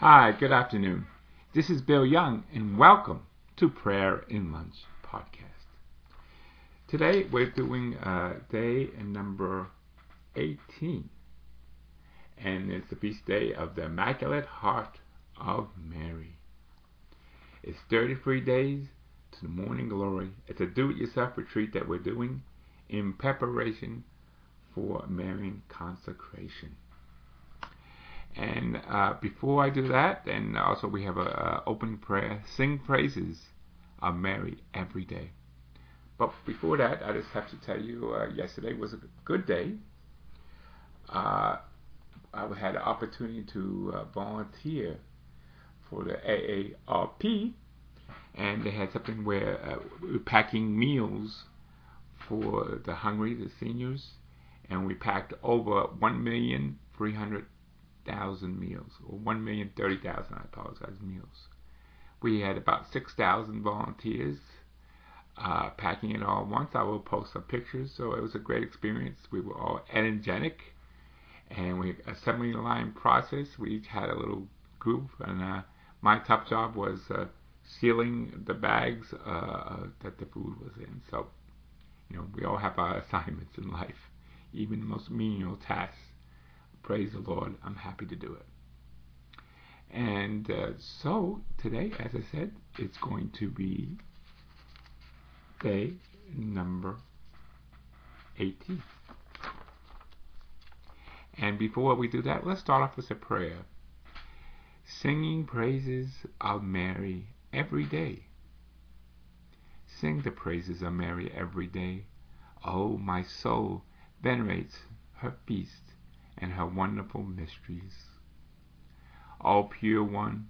Hi, good afternoon. This is Bill Young, and welcome to Prayer N Lunch podcast. Today we're doing uh, day number 18, and it's the feast day of the Immaculate Heart of Mary. It's 33 days to the morning glory. It's a do it yourself retreat that we're doing in preparation for Marian consecration. And uh, before I do that, and also we have a, a opening prayer, sing praises of Mary every day. But before that, I just have to tell you, uh, yesterday was a good day. Uh, I had an opportunity to uh, volunteer for the AARP, and they had something where uh, we were packing meals for the hungry, the seniors, and we packed over one million three thousand meals, or one million thirty thousand. I apologize, meals. We had about six thousand volunteers uh, packing it all once. I will post some pictures. So it was a great experience. We were all energetic, and we assembly line process. We each had a little group, and uh, my top job was uh, sealing the bags uh, that the food was in. So, you know, we all have our assignments in life, even the most menial tasks. Praise the Lord, I'm happy to do it. And uh, so today, as I said, it's going to be day number 18. And before we do that, let's start off with a prayer. Singing praises of Mary every day. Sing the praises of Mary every day. Oh, my soul venerates her feast and her wonderful mysteries. All pure one,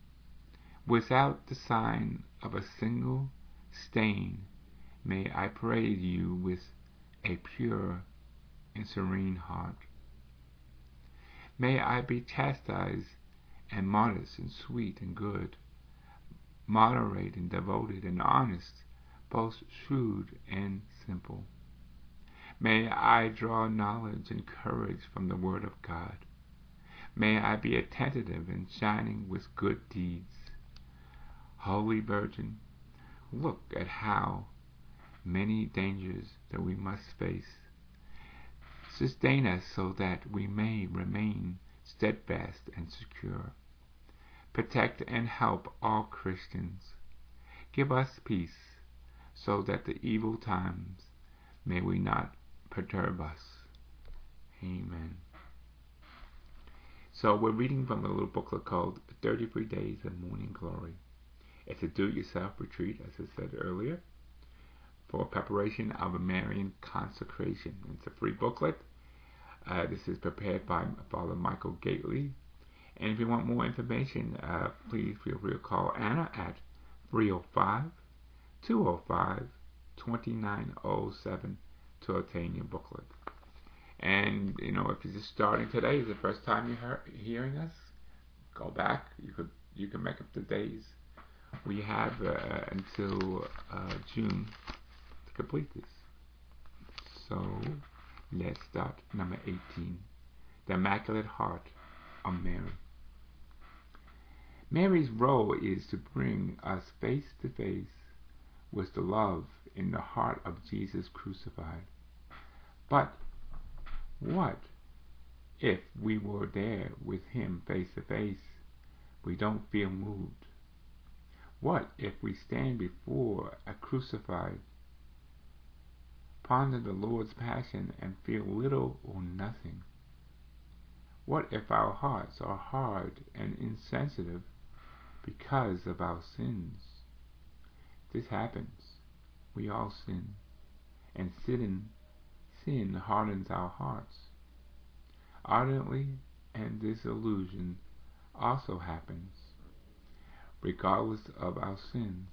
without the sign of a single stain, may I pray you with a pure and serene heart. May I be chastised and modest and sweet and good, moderate and devoted and honest, both shrewd and simple. May I draw knowledge and courage from the Word of God. May I be attentive and shining with good deeds. Holy Virgin, look at how many dangers that we must face. Sustain us so that we may remain steadfast and secure. Protect and help all Christians. Give us peace so that the evil times may we not perturb us. Amen. So we're reading from a little booklet called 33 Days of Morning Glory. It's a do-it-yourself retreat, as I said earlier, for preparation of a Marian consecration. It's a free booklet. Uh, this is prepared by Father Michael Gaitley. And if you want more information, uh, please feel free to call Anna at 305 205 2907 to obtain your booklet. And you know, if you're just starting today, is the first time you're hearing us, go back. You could you can make up the days. We have uh, until uh, June to complete this. So let's start number 18, the Immaculate Heart of Mary. Mary's role is to bring us face to face with the love in the heart of Jesus crucified. But what if we were there with him face to face? We don't feel moved. What if we stand before a crucified, ponder the Lord's passion, and feel little or nothing? What if our hearts are hard and insensitive because of our sins? This happens. We all sin. And sin, sin hardens our hearts. Ardently and disillusion also happens, regardless of our sin.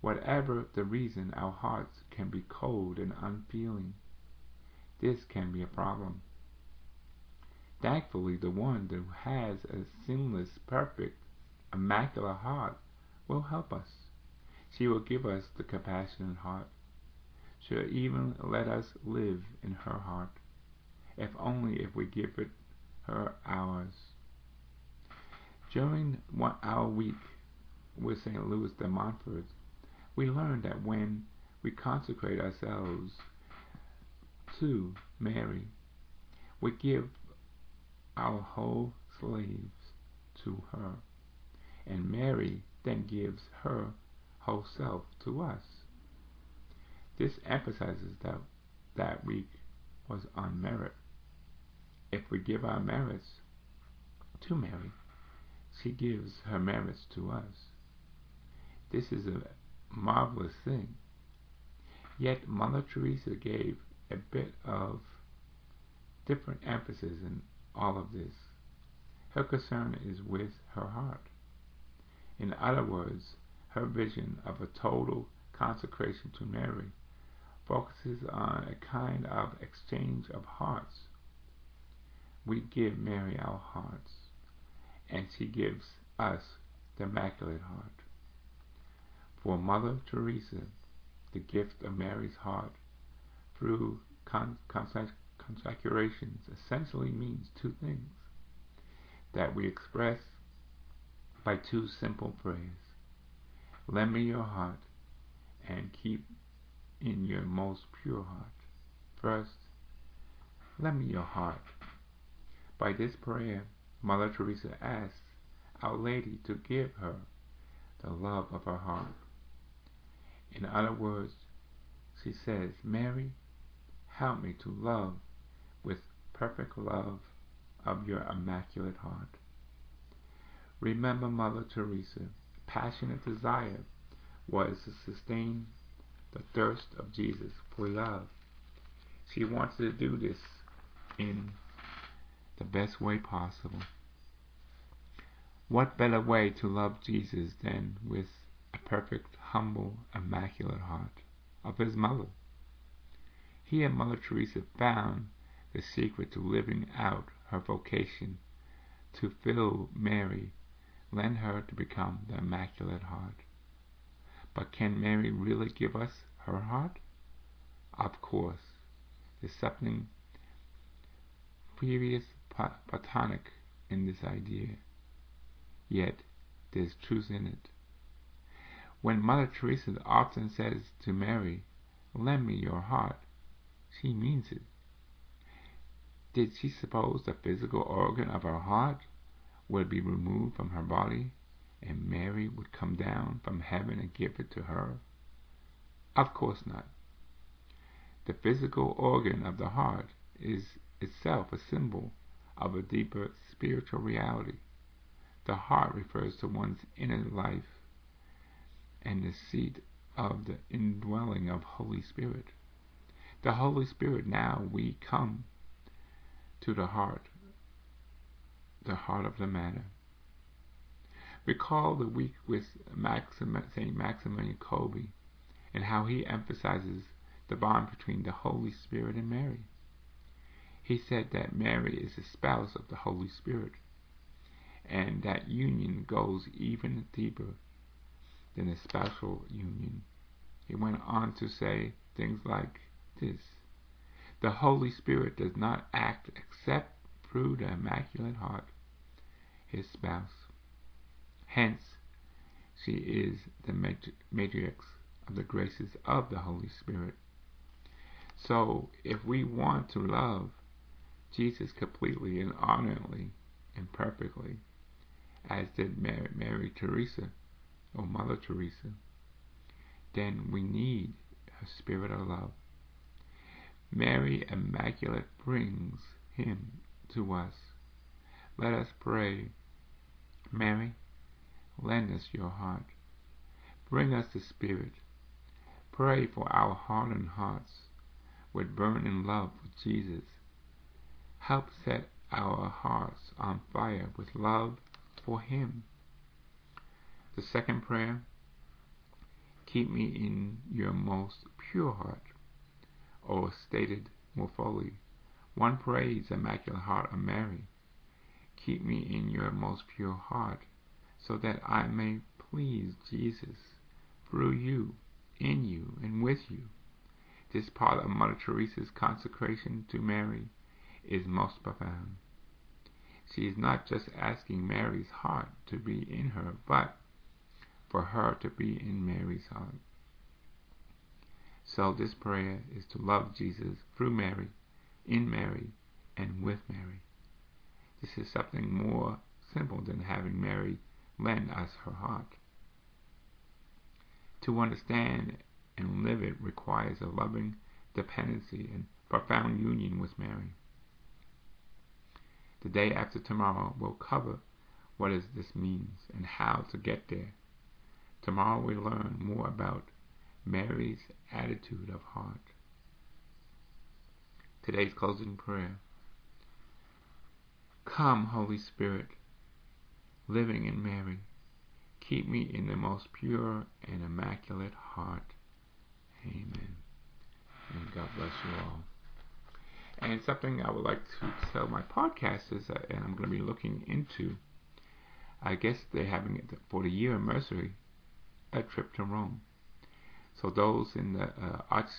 Whatever the reason, our hearts can be cold and unfeeling. This can be a problem. Thankfully, the one who has a sinless, perfect, immaculate heart will help us. She will give us the compassionate heart. She'll even let us live in her heart, if only if we give it her ours. During one, our week with St. Louis de Montfort, we learned that when we consecrate ourselves to Mary, we give our whole slaves to her, and Mary then gives her whole self to us. This emphasizes that that week was on merit. If we give our merits to Mary, she gives her merits to us. This is a marvelous thing. Yet Mother Teresa gave a bit of different emphasis in all of this. Her concern is with her heart. In other words, her vision of a total consecration to Mary focuses on a kind of exchange of hearts. We give Mary our hearts, and she gives us the Immaculate Heart. For Mother Teresa, the gift of Mary's heart through con- consecrations essentially means two things that we express by two simple prayers. Lend me your heart and keep in your most pure heart. First, lend me your heart. By this prayer, Mother Teresa asks Our Lady to give her the love of her heart. In other words, she says, Mary, help me to love with perfect love of your immaculate heart. Remember Mother Teresa, passionate desire was to sustain the thirst of Jesus for love. She wanted to do this in the best way possible. What better way to love Jesus than with a perfect, humble, immaculate heart of his mother? He and Mother Teresa found the secret to living out her vocation to fill Mary, lend her to become the Immaculate Heart. But can Mary really give us her heart? Of course, there's something previous platonic in this idea, yet there's truth in it. When Mother Teresa often says to Mary, Lend me your heart, she means it. Did she suppose the physical organ of her heart would be removed from her body and Mary would come down from heaven and give it to her? Of course not. The physical organ of the heart is itself a symbol of a deeper spiritual reality. The heart refers to one's inner life and the seat of the indwelling of Holy Spirit. The Holy Spirit now we come to the heart, the heart of the matter. Recall the week with St. Maximilian Kolbe and how he emphasizes the bond between the Holy Spirit and Mary. He said that Mary is the spouse of the Holy Spirit, and that union goes even deeper than a spousal union. He went on to say things like this The Holy Spirit does not act except through the Immaculate Heart, his spouse. Hence, she is the matrix of the graces of the Holy Spirit. So, if we want to love Jesus completely and honorably and perfectly, as did Mary, Mary Teresa or Mother Teresa, then we need a spirit of love. Mary Immaculate brings him to us. Let us pray. Mary, lend us your heart. Bring us the Spirit. Pray for our hardened hearts would burn in love for Jesus. Help set our hearts on fire with love for Him. The second prayer, keep me in your most pure heart, or stated more fully, one prays Immaculate Heart of Mary. Keep me in your most pure heart, so that I may please Jesus through you in you and with you. This part of Mother Teresa's consecration to Mary is most profound. She is not just asking Mary's heart to be in her, but for her to be in Mary's heart. So this prayer is to love Jesus through Mary, in Mary, and with Mary. This is something more simple than having Mary lend us her heart. To understand and live it requires a loving dependency and profound union with Mary. The day after tomorrow will cover what this means and how to get there. Tomorrow we learn more about Mary's attitude of heart. Today's closing prayer. Come, Holy Spirit, living in Mary, keep me in the most pure and immaculate heart. Amen. And God bless you all. And something I would like to tell my podcasters, and I'm going to be looking into, I guess they're having it for the year anniversary, a trip to Rome. So those in the uh, Arch,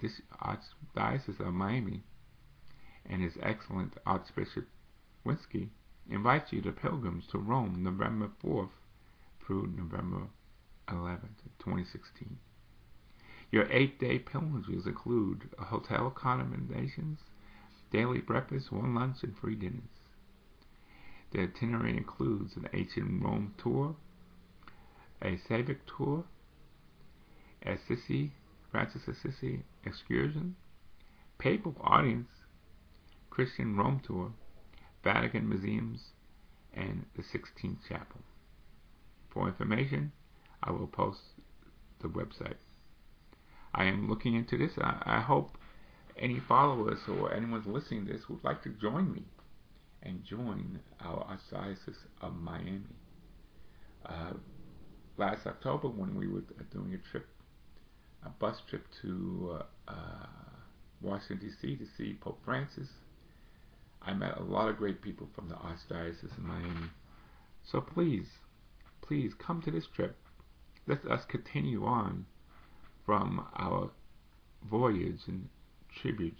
this Archdiocese of Miami and His Excellent Archbishop Wenski invites you to pilgrims to Rome November 4th through November 11th, 2016. Your eight-day pilgrimages include hotel accommodations, daily breakfast, one lunch, and free dinners. The itinerary includes an ancient Rome tour, a civic tour, Assisi, Francis Assisi excursion, papal audience, Christian Rome tour, Vatican museums, and the Sistine chapel. For information, I will post the website. I am looking into this. I, I hope any followers or anyone listening to this would like to join me and join our Archdiocese of Miami. Uh, last October, when we were doing a trip, a bus trip to uh, uh, Washington, D.C. to see Pope Francis, I met a lot of great people from the Archdiocese of Miami. So please, please come to this trip. Let us continue on from our voyage and tributes